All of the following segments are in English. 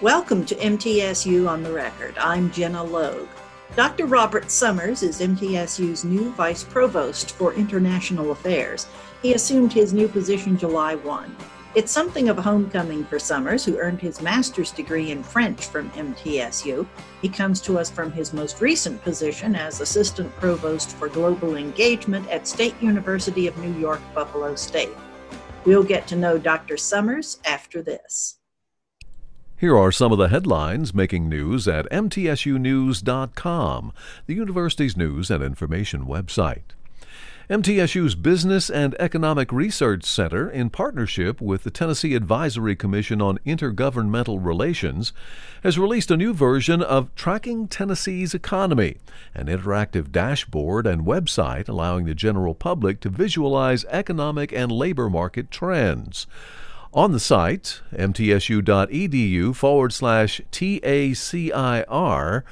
Welcome to MTSU on the Record. I'm Gina Logue. Dr. Robert Summers is MTSU's new Vice Provost for International Affairs. He assumed his new position July 1. It's something of a homecoming for Summers, who earned his master's degree in French from MTSU. He comes to us from his most recent position as Assistant Provost for Global Engagement at State University of New York, Buffalo State. We'll get to know Dr. Summers after this. Here are some of the headlines making news at MTSUnews.com, the university's news and information website. MTSU's Business and Economic Research Center, in partnership with the Tennessee Advisory Commission on Intergovernmental Relations, has released a new version of Tracking Tennessee's Economy, an interactive dashboard and website allowing the general public to visualize economic and labor market trends. On the site, mtsu.edu forward slash TACIR,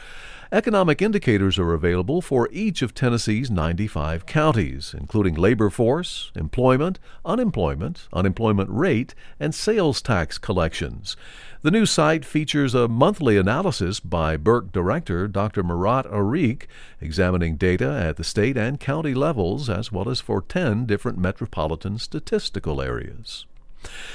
Economic indicators are available for each of Tennessee's 95 counties, including labor force, employment, unemployment, unemployment rate, and sales tax collections. The new site features a monthly analysis by BERC director Dr. Murat Arik, examining data at the state and county levels as well as for 10 different metropolitan statistical areas.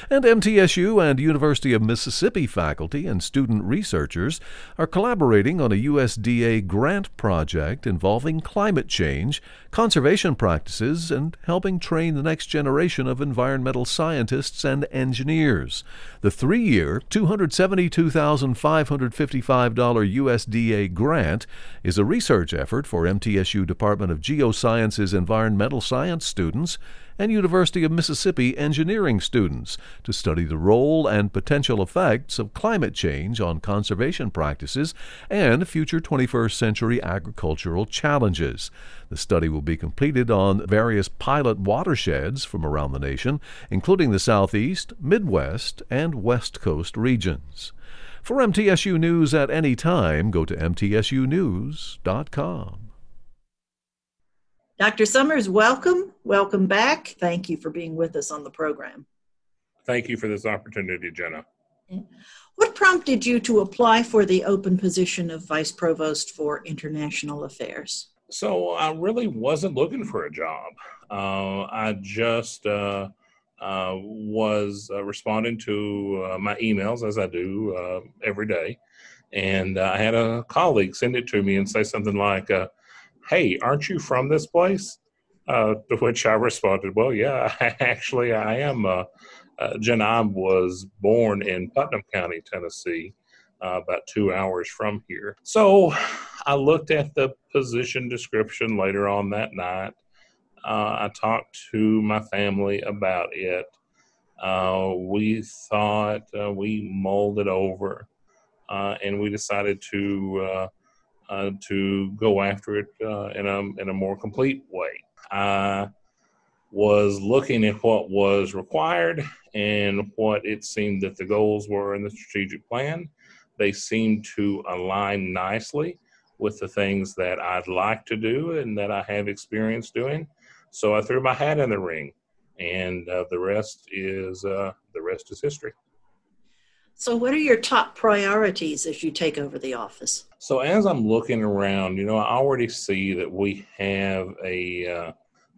And MTSU and University of Mississippi faculty and student researchers are collaborating on a USDA grant project involving climate change, conservation practices, and helping train the next generation of environmental scientists and engineers. The three year, $272,555 USDA grant is a research effort for MTSU Department of Geosciences Environmental Science students and University of Mississippi engineering students to study the role and potential effects of climate change on conservation practices and future 21st century agricultural challenges. The study will be completed on various pilot watersheds from around the nation, including the Southeast, Midwest, and West Coast regions. For MTSU News at any time, go to MTSUnews.com. Dr. Summers, welcome. Welcome back. Thank you for being with us on the program. Thank you for this opportunity, Gina. What prompted you to apply for the open position of Vice Provost for International Affairs? So, I really wasn't looking for a job. Uh, I just uh, uh, was uh, responding to uh, my emails as I do uh, every day. And I had a colleague send it to me and say something like, hey, aren't you from this place? Uh, to which I responded, well, yeah, actually, I am. Uh, uh, I was born in Putnam County, Tennessee, uh, about two hours from here. So I looked at the position description later on that night. Uh, I talked to my family about it. Uh, we thought uh, we mulled it over, and we decided to uh, to go after it uh, in a in a more complete way. I was looking at what was required and what it seemed that the goals were in the strategic plan. They seemed to align nicely with the things that I'd like to do and that I have experience doing. So I threw my hat in the ring, and uh, the rest is uh, the rest is history. So, what are your top priorities as you take over the office? So, as I'm looking around, you know, I already see that we have a uh,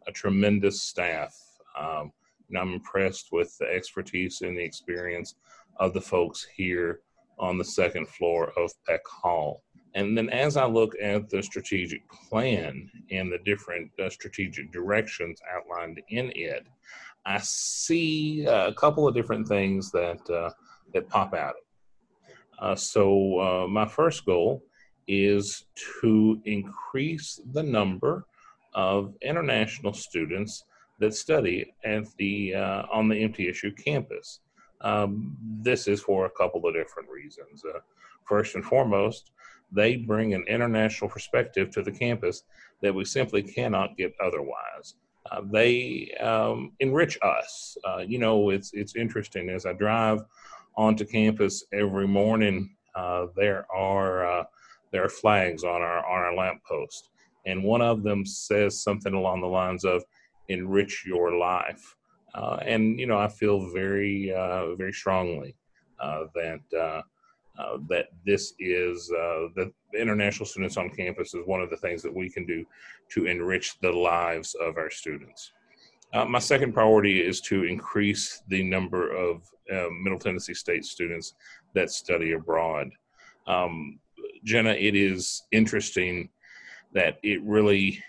a tremendous staff. Um, and I'm impressed with the expertise and the experience of the folks here on the second floor of Peck Hall. And then, as I look at the strategic plan and the different uh, strategic directions outlined in it, I see a couple of different things that uh, that pop out. Uh, so uh, my first goal is to increase the number of international students that study at the uh, on the MTSU campus. Um, this is for a couple of different reasons. Uh, first and foremost, they bring an international perspective to the campus that we simply cannot get otherwise. Uh, they um, enrich us. Uh, you know, it's it's interesting as I drive onto campus every morning, uh, there are uh, there are flags on our on our lamppost, and one of them says something along the lines of "enrich your life." Uh, and you know, I feel very uh, very strongly uh, that uh, that this is the international students on campus is one of the things that we can do to enrich the lives of our students. Uh, my second priority is to increase the number of uh, Middle Tennessee State students that study abroad. Um, Gina, it is interesting that it really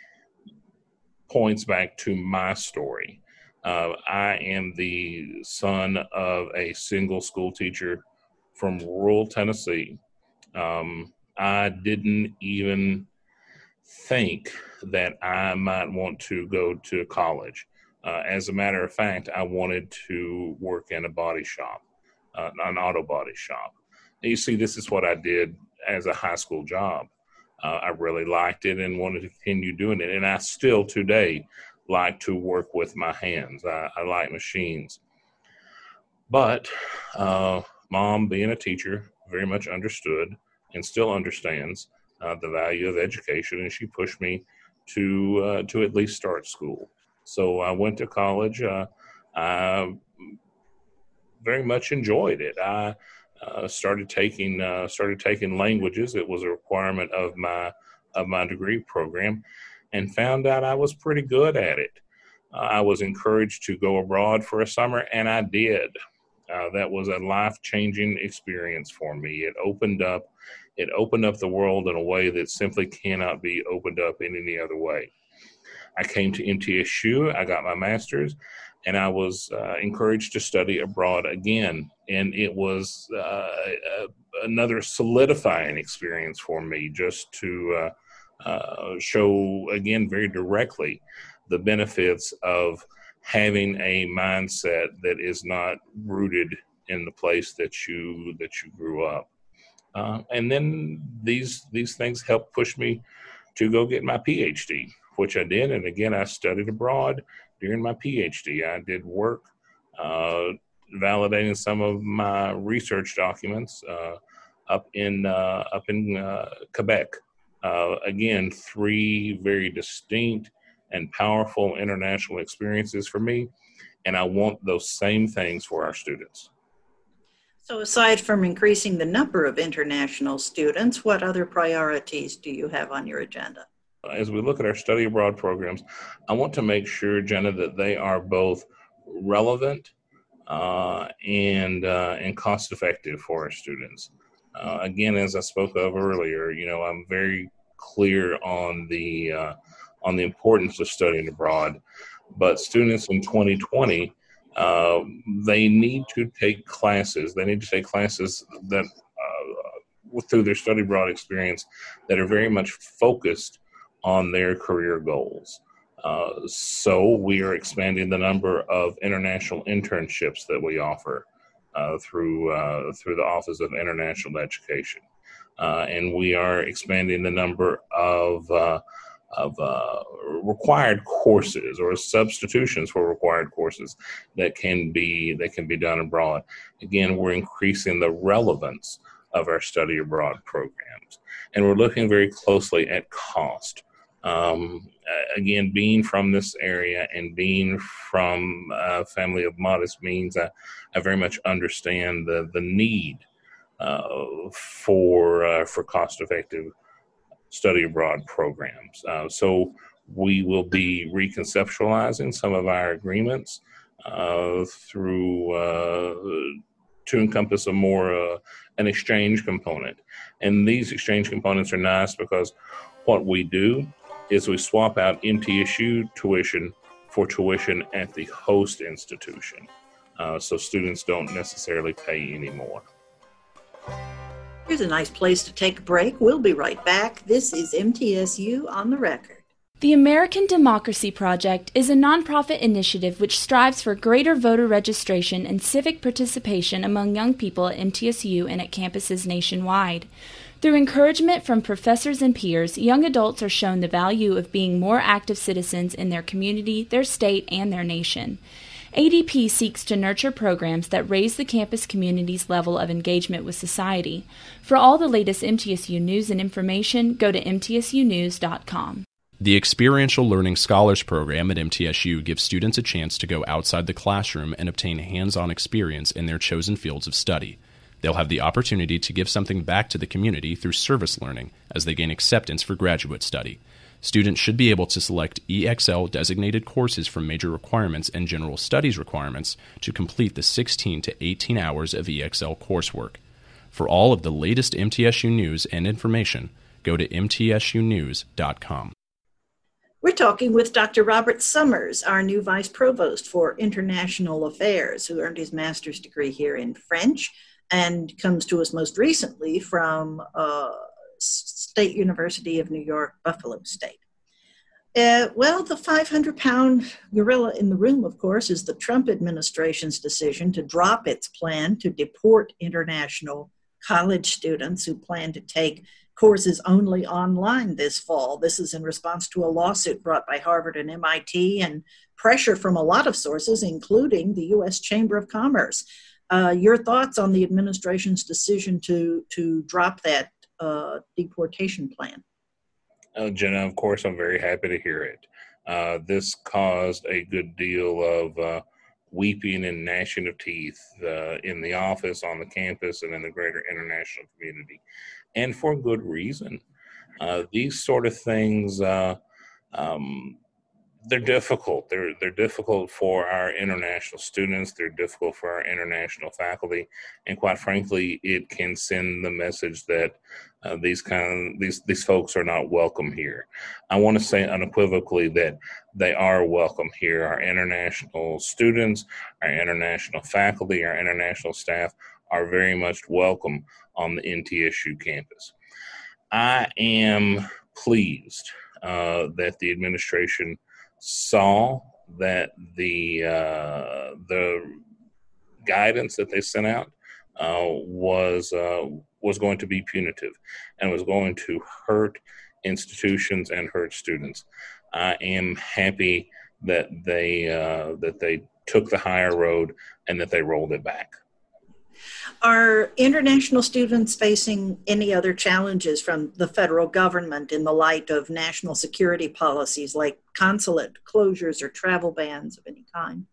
points back to my story. Uh, I am the son of a single school teacher from rural Tennessee. Um, I didn't even think that I might want to go to college. Uh, as a matter of fact, I wanted to work in a body shop, uh, an auto body shop. And you see, this is what I did as a high school job. Uh, I really liked it and wanted to continue doing it. And I still today like to work with my hands. I, I like machines. But uh, mom, being a teacher, very much understood and still understands uh, the value of education, and she pushed me to uh, to at least start school. So I went to college. Uh, I very much enjoyed it. I uh, started taking uh, started taking languages. It was a requirement of my of my degree program, and found out I was pretty good at it. Uh, I was encouraged to go abroad for a summer, and I did. Uh, that was a life changing experience for me. It opened up, it opened up the world in a way that simply cannot be opened up in any other way. I came to MTSU, I got my master's, and I was uh, encouraged to study abroad again. And it was uh, another solidifying experience for me just to uh, uh, show, again, very directly the benefits of having a mindset that is not rooted in the place that you that you grew up. Uh, and then these these things helped push me to go get my PhD, which I did. And again, I studied abroad during my PhD. I did work uh, validating some of my research documents uh, up in uh, up in uh, Quebec. Uh, again, three very distinct and powerful international experiences for me. And I want those same things for our students. So, aside from increasing the number of international students, what other priorities do you have on your agenda? As we look at our study abroad programs, I want to make sure, Gina, that they are both relevant uh, and uh, and cost effective for our students. Uh, again, as I spoke of earlier, you know, I'm very clear on the uh, on the importance of studying abroad. But students in 2020, uh, they need to take classes. They need to take classes that, uh, through their study abroad experience, that are very much focused on their career goals. Uh, so we are expanding the number of international internships that we offer uh, through uh, through the Office of International Education, uh, and we are expanding the number of uh, of uh, required courses or substitutions for required courses that can be that can be done abroad. Again, we're increasing the relevance of our study abroad programs, and we're looking very closely at cost. Um, again, being from this area and being from a family of modest means, I, I very much understand the the need uh, for uh, for cost effective study abroad programs. Uh, so we will be reconceptualizing some of our agreements uh, through uh, to encompass a more uh, an exchange component. And these exchange components are nice because what we do is we swap out MTSU tuition for tuition at the host institution. Uh, so students don't necessarily pay any more. Here's a nice place to take a break. We'll be right back. This is MTSU on the record. The American Democracy Project is a nonprofit initiative which strives for greater voter registration and civic participation among young people at MTSU and at campuses nationwide. Through encouragement from professors and peers, young adults are shown the value of being more active citizens in their community, their state, and their nation. ADP seeks to nurture programs that raise the campus community's level of engagement with society. For all the latest MTSU news and information, go to mtsunews.com. The Experiential Learning Scholars Program at MTSU gives students a chance to go outside the classroom and obtain hands on experience in their chosen fields of study. They'll have the opportunity to give something back to the community through service learning as they gain acceptance for graduate study. Students should be able to select EXL designated courses from major requirements and general studies requirements to complete the 16 to 18 hours of EXL coursework. For all of the latest MTSU news and information, go to mtsunews.com. We're talking with Dr. Robert Summers, our new Vice Provost for International Affairs, who earned his master's degree here in French and comes to us most recently from uh, State University of New York, Buffalo State. Uh, well, the 500 pound gorilla in the room, of course, is the Trump administration's decision to drop its plan to deport international college students who plan to take courses only online this fall. This is in response to a lawsuit brought by Harvard and MIT and pressure from a lot of sources, including the U.S. Chamber of Commerce. Uh, your thoughts on the administration's decision to to drop that uh, deportation plan? Uh, Gina, of course, I'm very happy to hear it. Uh, this caused a good deal of uh, weeping and gnashing of teeth uh, in the office, on the campus, and in the greater international community, and for good reason. These sort of things, um, they're difficult. They're they're difficult for our international students. They're difficult for our international faculty, and quite frankly, it can send the message that uh, these kind of, these these folks are not welcome here. I want to say unequivocally that they are welcome here. Our international students, our international faculty, our international staff are very much welcome on the MTSU campus. I am pleased uh, that the administration saw that the uh, the guidance that they sent out uh, was uh, was going to be punitive and was going to hurt institutions and hurt students. I am happy that they uh, that they took the higher road and that they rolled it back. Are international students facing any other challenges from the federal government in the light of national security policies like consulate closures or travel bans of any kind?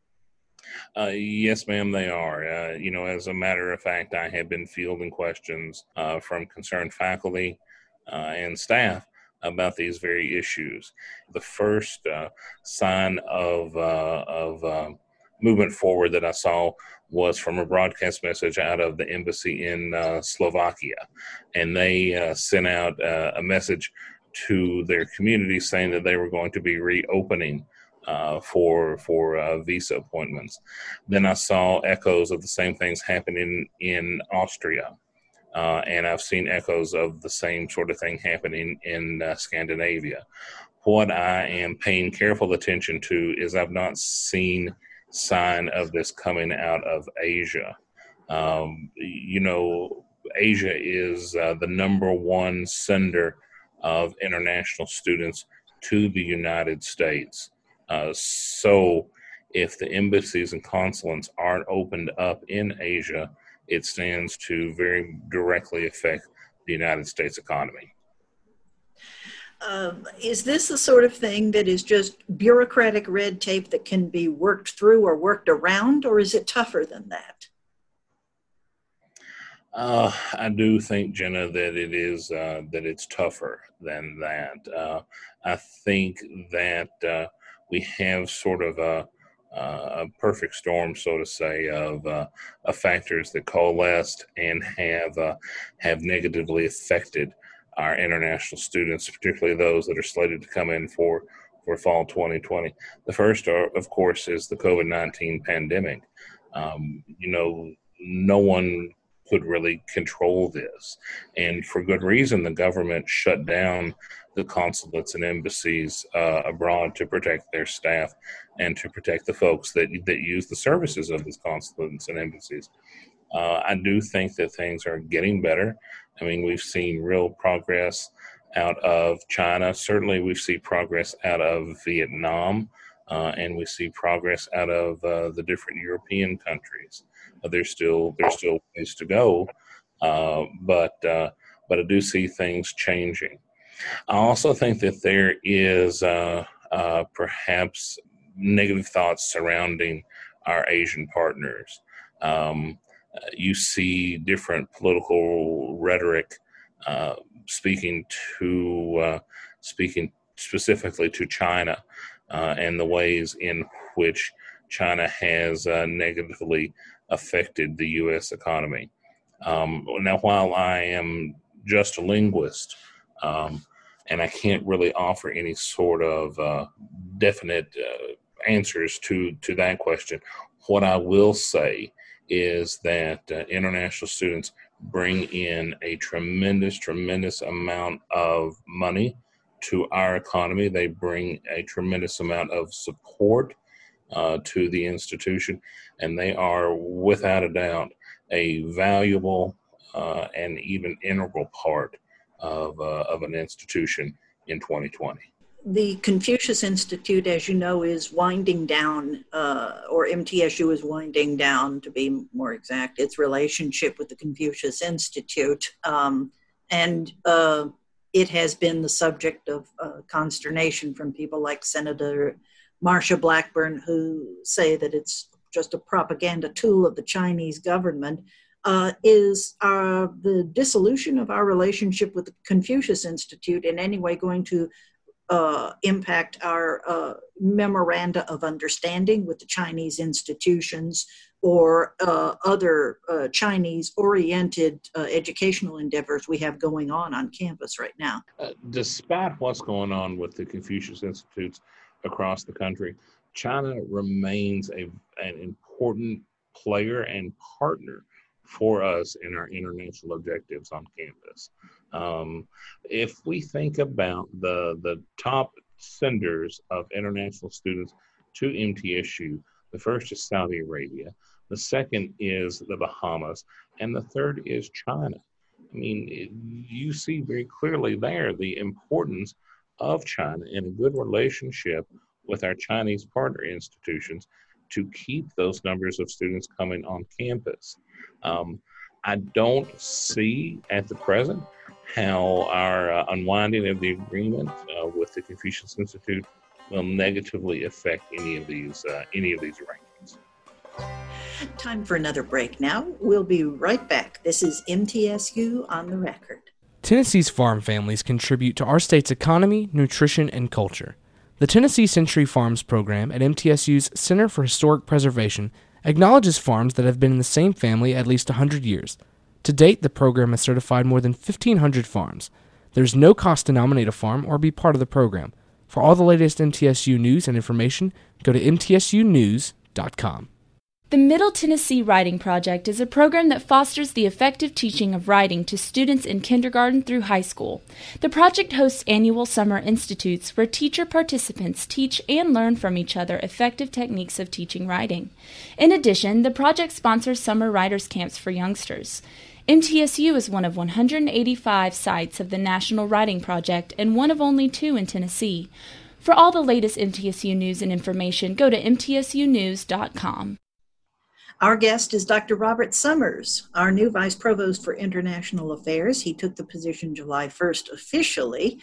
Uh, yes, ma'am, they are. Uh, you know, as a matter of fact, I have been fielding questions uh, from concerned faculty uh, and staff about these very issues. The first uh, sign of uh, of movement forward that I saw was from a broadcast message out of the embassy in uh, Slovakia. And they uh, sent out uh, a message to their community saying that they were going to be reopening uh, for for uh, visa appointments. Then I saw echoes of the same things happening in Austria. Uh, and I've seen echoes of the same sort of thing happening in Scandinavia. What I am paying careful attention to is I've not seen sign of this coming out of Asia. Um, you know, Asia is uh, the number one sender of international students to the United States. Uh, so, if the embassies and consulates aren't opened up in Asia, it stands to very directly affect the United States economy. Um, is this the sort of thing that is just bureaucratic red tape that can be worked through or worked around, or is it tougher than that? Uh, I do think, Gina, that it is uh, that it's tougher than that. Uh, I think that uh, we have sort of a, a, perfect storm, so to say, of, uh, of factors that coalesced and have uh, have negatively affected our international students, particularly those that are slated to come in for for fall 2020. The first, are, of course, is the COVID 19 pandemic. Um, you know, no one could really control this. And for good reason, the government shut down the consulates and embassies uh, abroad to protect their staff and to protect the folks that, that use the services of these consulates and embassies. Uh, I do think that things are getting better. I mean, we've seen real progress out of China. Certainly, we see progress out of Vietnam, uh, and we see progress out of uh, the different European countries. Uh, there's still there's still ways to go, uh, but uh, but I do see things changing. I also think that there is perhaps negative thoughts surrounding our Asian partners. Um, you see different political rhetoric uh, speaking to uh, speaking specifically to China uh, and the ways in which China has uh, negatively affected the U.S. economy. Um, now, while I am just a linguist, um, and I can't really offer any sort of uh, definite uh, answers to to that question. What I will say is that uh, international students bring in a tremendous, tremendous amount of money to our economy. They bring a tremendous amount of support uh, to the institution, and they are, without a doubt, a valuable uh, and even integral part of, uh, of an institution in 2020 the Confucius Institute, as you know, is winding down, uh, or MTSU is winding down, to be more exact, its relationship with the Confucius Institute. Um, and uh, it has been the subject of uh, consternation from people like Senator Marsha Blackburn, who say that it's just a propaganda tool of the Chinese government. Uh, is uh, the dissolution of our relationship with the Confucius Institute in any way going to uh, impact our uh, memoranda of understanding with the Chinese institutions or uh, other uh, Chinese oriented uh, educational endeavors we have going on on campus right now. Uh, despite what's going on with the Confucius Institutes across the country, China remains a, an important player and partner for us in our international objectives on campus. Um, if we think about the, the top senders of international students to MTSU, the first is Saudi Arabia, the second is the Bahamas, and the third is China. I mean, it, you see very clearly there the importance of China in a good relationship with our Chinese partner institutions to keep those numbers of students coming on campus. Um, I don't see at the present how our uh, unwinding of the agreement uh, with the Confucius Institute will negatively affect any of these uh, any of these arrangements. Time for another break now. We'll be right back. This is MTSU on the record. Tennessee's farm families contribute to our state's economy, nutrition, and culture. The Tennessee Century Farms program at MTSU's Center for Historic Preservation acknowledges farms that have been in the same family at least 100 years. To date, the program has certified more than 1,500 farms. There's no cost to nominate a farm or be part of the program. For all the latest MTSU news and information, go to mtsunews.com. The Middle Tennessee Writing Project is a program that fosters the effective teaching of writing to students in kindergarten through high school. The project hosts annual summer institutes where teacher participants teach and learn from each other effective techniques of teaching writing. In addition, the project sponsors summer writers' camps for youngsters. MTSU is one of 185 sites of the National Writing Project and one of only two in Tennessee. For all the latest MTSU news and information, go to mtsunews.com. Our guest is Dr. Robert Summers, our new Vice Provost for International Affairs. He took the position July 1st officially,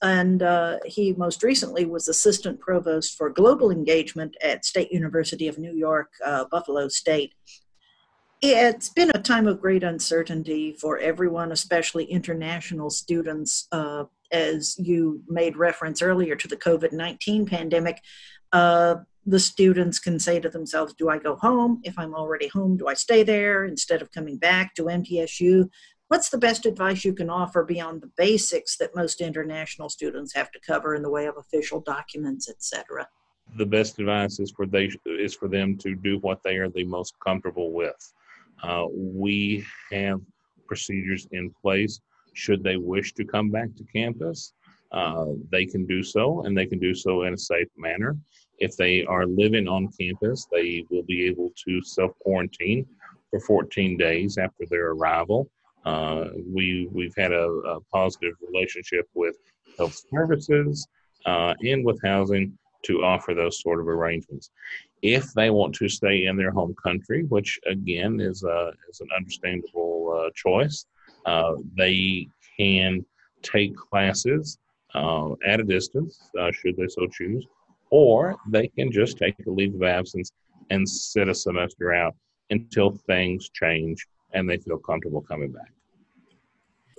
and uh, he most recently was Assistant Provost for Global Engagement at State University of New York, uh, Buffalo State. It's been a time of great uncertainty for everyone, especially international students. Uh, as you made reference earlier to the COVID 19 pandemic, uh, the students can say to themselves, Do I go home? If I'm already home, do I stay there instead of coming back to MTSU? What's the best advice you can offer beyond the basics that most international students have to cover in the way of official documents, etc.? The best advice is for they is for them to do what they are the most comfortable with. Uh, we have procedures in place should they wish to come back to campus. Uh, they can do so, and they can do so in a safe manner. If they are living on campus, they will be able to self quarantine for 14 days after their arrival. Uh, we we've had a, a, positive relationship with health services uh, and with housing to offer those sort of arrangements. If they want to stay in their home country, which again is a, is an understandable uh, choice, uh, they can take classes uh, at a distance, uh, should they so choose, or they can just take a leave of absence and sit a semester out until things change and they feel comfortable coming back.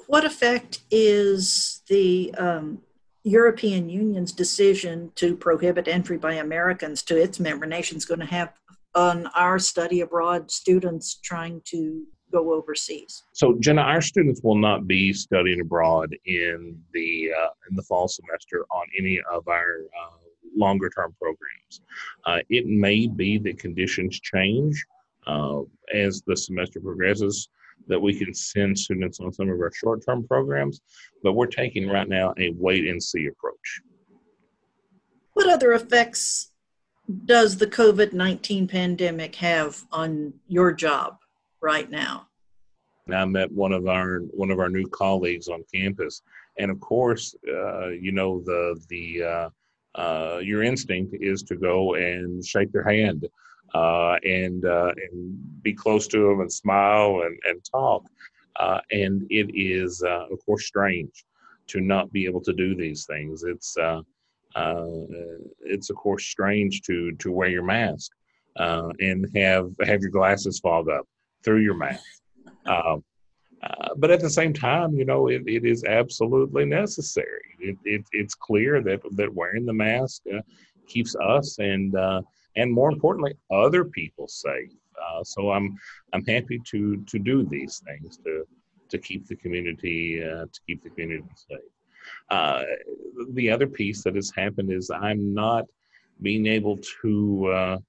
What effect is the um, European Union's decision to prohibit entry by Americans to its member nations going to have on our study abroad students trying to go overseas? So, Gina, our students will not be studying abroad in the uh, in the fall semester on any of our uh, longer term programs. Uh, it may be that conditions change uh, as the semester progresses that we can send students on some of our short term programs, but we're taking right now a wait and see approach. What other effects does the COVID 19 pandemic have on your job right now? I met one of our one of our new colleagues on campus, and of course, uh, you know the the uh, uh, your instinct is to go and shake their hand uh, and uh, and be close to them and smile and and talk. Uh, and it is, uh, of course, strange to not be able to do these things. It's uh, it's of course strange to to wear your mask and have have your glasses fog up through your mask. Um, uh, but at the same time, you know, it, it is absolutely necessary. It, it, it's clear that, that wearing the mask uh, keeps us and uh, and more importantly, other people safe. Uh, so I'm I'm happy to to do these things to to keep the community uh, to keep the community safe. the other piece that has happened is I'm not being able to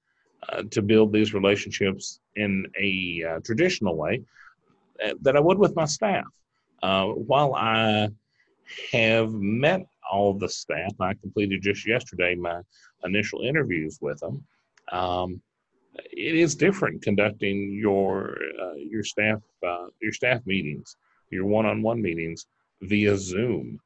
to build these relationships in a traditional way that I would with my staff. Uh, while I have met all the staff, I completed just yesterday my initial interviews with them. Um, it is different conducting your uh, your staff uh, your staff meetings, your one-on-one meetings via Zoom.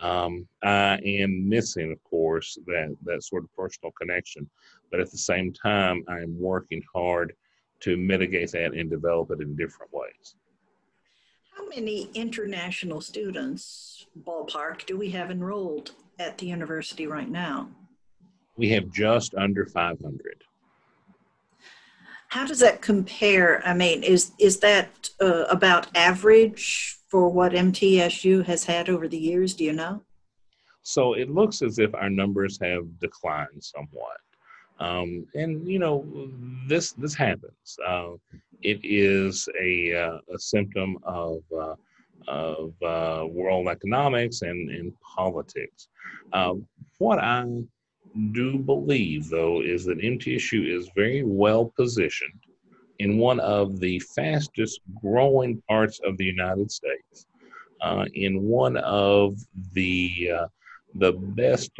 Um, I am missing, of course, that that sort of personal connection, but at the same time, I am working hard to mitigate that and develop it in different ways. How many international students, ballpark, do we have enrolled at the university right now? We have just under 500. How does that compare? I mean, is is that uh, about average for what MTSU has had over the years? Do you know? So it looks as if our numbers have declined somewhat. Um, and you know this this happens. Uh, it is a, uh, a symptom of uh, of uh, world economics and, and politics. Uh, what I do believe, though, is that MTSU is very well positioned in one of the fastest growing parts of the United States, uh, in one of the the best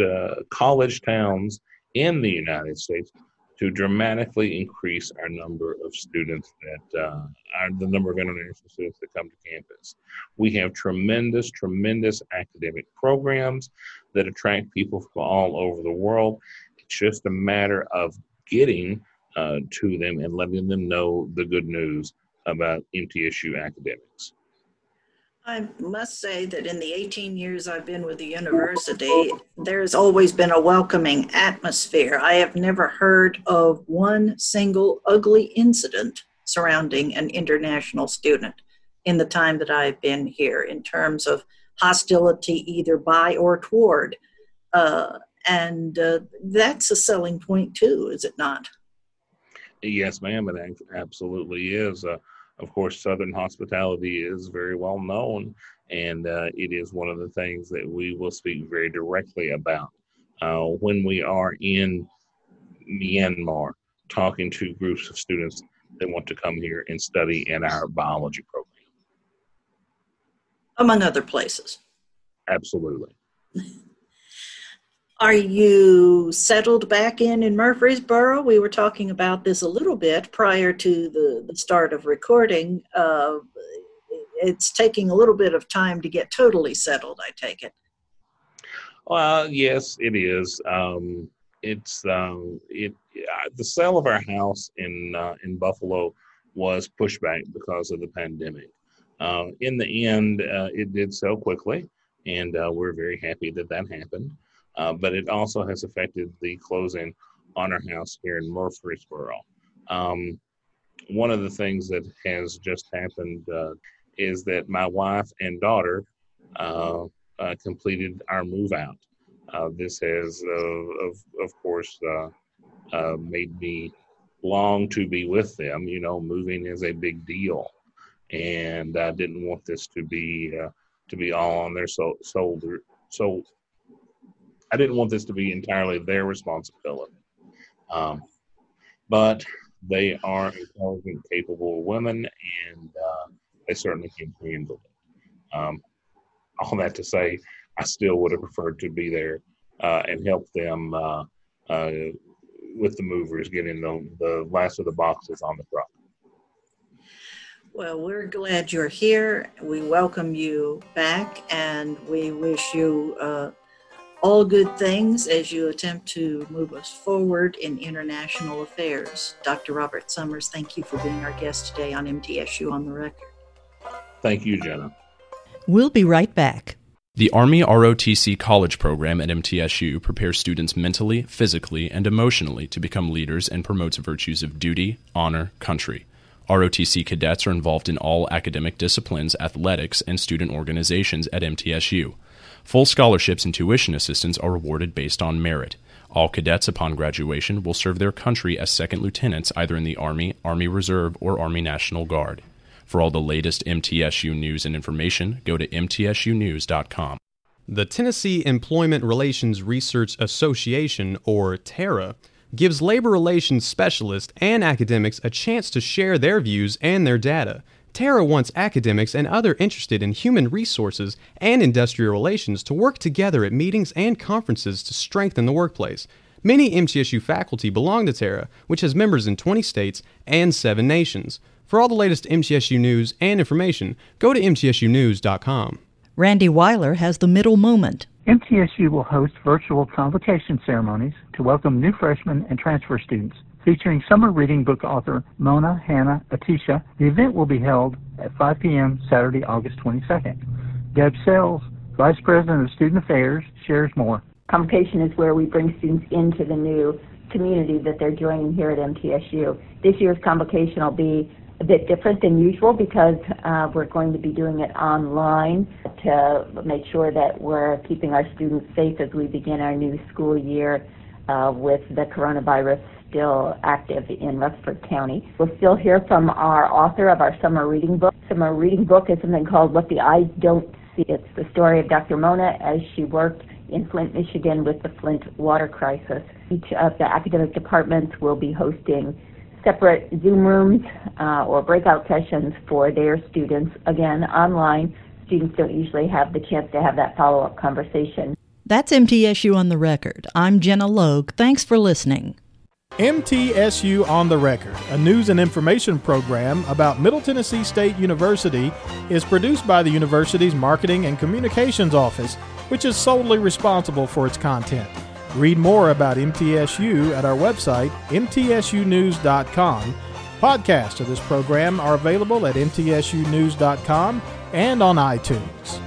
college towns in the United States to dramatically increase our number of students that uh, are the number of international students that come to campus. We have tremendous, tremendous academic programs that attract people from all over the world. It's just a matter of getting uh, to them and letting them know the good news about MTSU academics. I must say that in the 18 years I've been with the university, there's always been a welcoming atmosphere. I have never heard of one single ugly incident surrounding an international student in the time that I've been here in terms of hostility either by or toward. Uh, and uh, that's a selling point too, is it not? Yes, ma'am, it absolutely is. Uh, of course, Southern hospitality is very well known, and uh, it is one of the things that we will speak very directly about uh, when we are in Myanmar talking to groups of students that want to come here and study in our biology program. Among other places. Absolutely. Are you settled back in in Murfreesboro? We were talking about this a little bit prior to the, the start of recording. Uh, it's taking a little bit of time to get totally settled, I take it. Well, yes, it is. Um, it's um, it uh, the sale of our house in uh, in Buffalo was pushed back because of the pandemic. Uh, in the end, uh, it did sell quickly, and uh, we're very happy that that happened uh, but it also has affected the closing on our house here in Murfreesboro. Um, one of the things that has just happened uh, is that my wife and daughter uh, uh, completed our move out. Uh, this has, of, of course, made me long to be with them. You know, moving is a big deal, and I didn't want this to be to be all on their so- shoulder. So I didn't want this to be entirely their responsibility. Um, but they are intelligent, capable women, and uh, they certainly can handle it. Um, all that to say, I still would have preferred to be there uh, and help them uh, uh with the movers, getting the, the last of the boxes on the truck. Well, we're glad you're here. We welcome you back, and we wish you uh, all good things as you attempt to move us forward in international affairs. Dr. Robert Summers, thank you for being our guest today on MTSU on the Record. Thank you, Gina. We'll be right back. The Army ROTC College program at MTSU prepares students mentally, physically, and emotionally to become leaders and promotes virtues of duty, honor, country. ROTC cadets are involved in all academic disciplines, athletics, and student organizations at MTSU. Full scholarships and tuition assistance are awarded based on merit. All cadets upon graduation will serve their country as second lieutenants either in the Army, Army Reserve, or Army National Guard. For all the latest MTSU news and information, go to mtsunews.com. The Tennessee Employment Relations Research Association, or TERRA, gives labor relations specialists and academics a chance to share their views and their data. TERRA wants academics and other interested in human resources and industrial relations to work together at meetings and conferences to strengthen the workplace. Many MTSU faculty belong to TERRA, which has members in 20 states and 7 nations. For all the latest MTSU news and information, go to mtsunews.com. Randy Weiler has the middle moment. MTSU will host virtual convocation ceremonies to welcome new freshmen and transfer students featuring summer reading book author Mona Hanna-Attisha. The event will be held at 5 p.m. Saturday, August 22nd. Deb Sells, Vice President of Student Affairs, shares more. Convocation is where we bring students into the new community that they're joining here at MTSU. This year's convocation will be a bit different than usual because uh, we're going to be doing it online to make sure that we're keeping our students safe as we begin our new school year uh, with the coronavirus still active in Rutherford County. We'll still hear from our author of our summer reading book. Summer reading book is something called What the Eyes Don't See. It's the story of Dr. Mona as she worked in Flint, Michigan with the Flint water crisis. Each of the academic departments will be hosting separate Zoom rooms uh, or breakout sessions for their students, again, online. Students don't usually have the chance to have that follow up conversation. That's MTSU on the record. I'm Gina Logue. Thanks for listening. MTSU on the Record, a news and information program about Middle Tennessee State University, is produced by the university's Marketing and Communications Office, which is solely responsible for its content. Read more about MTSU at our website, mtsunews.com. Podcasts of this program are available at mtsunews.com and on iTunes.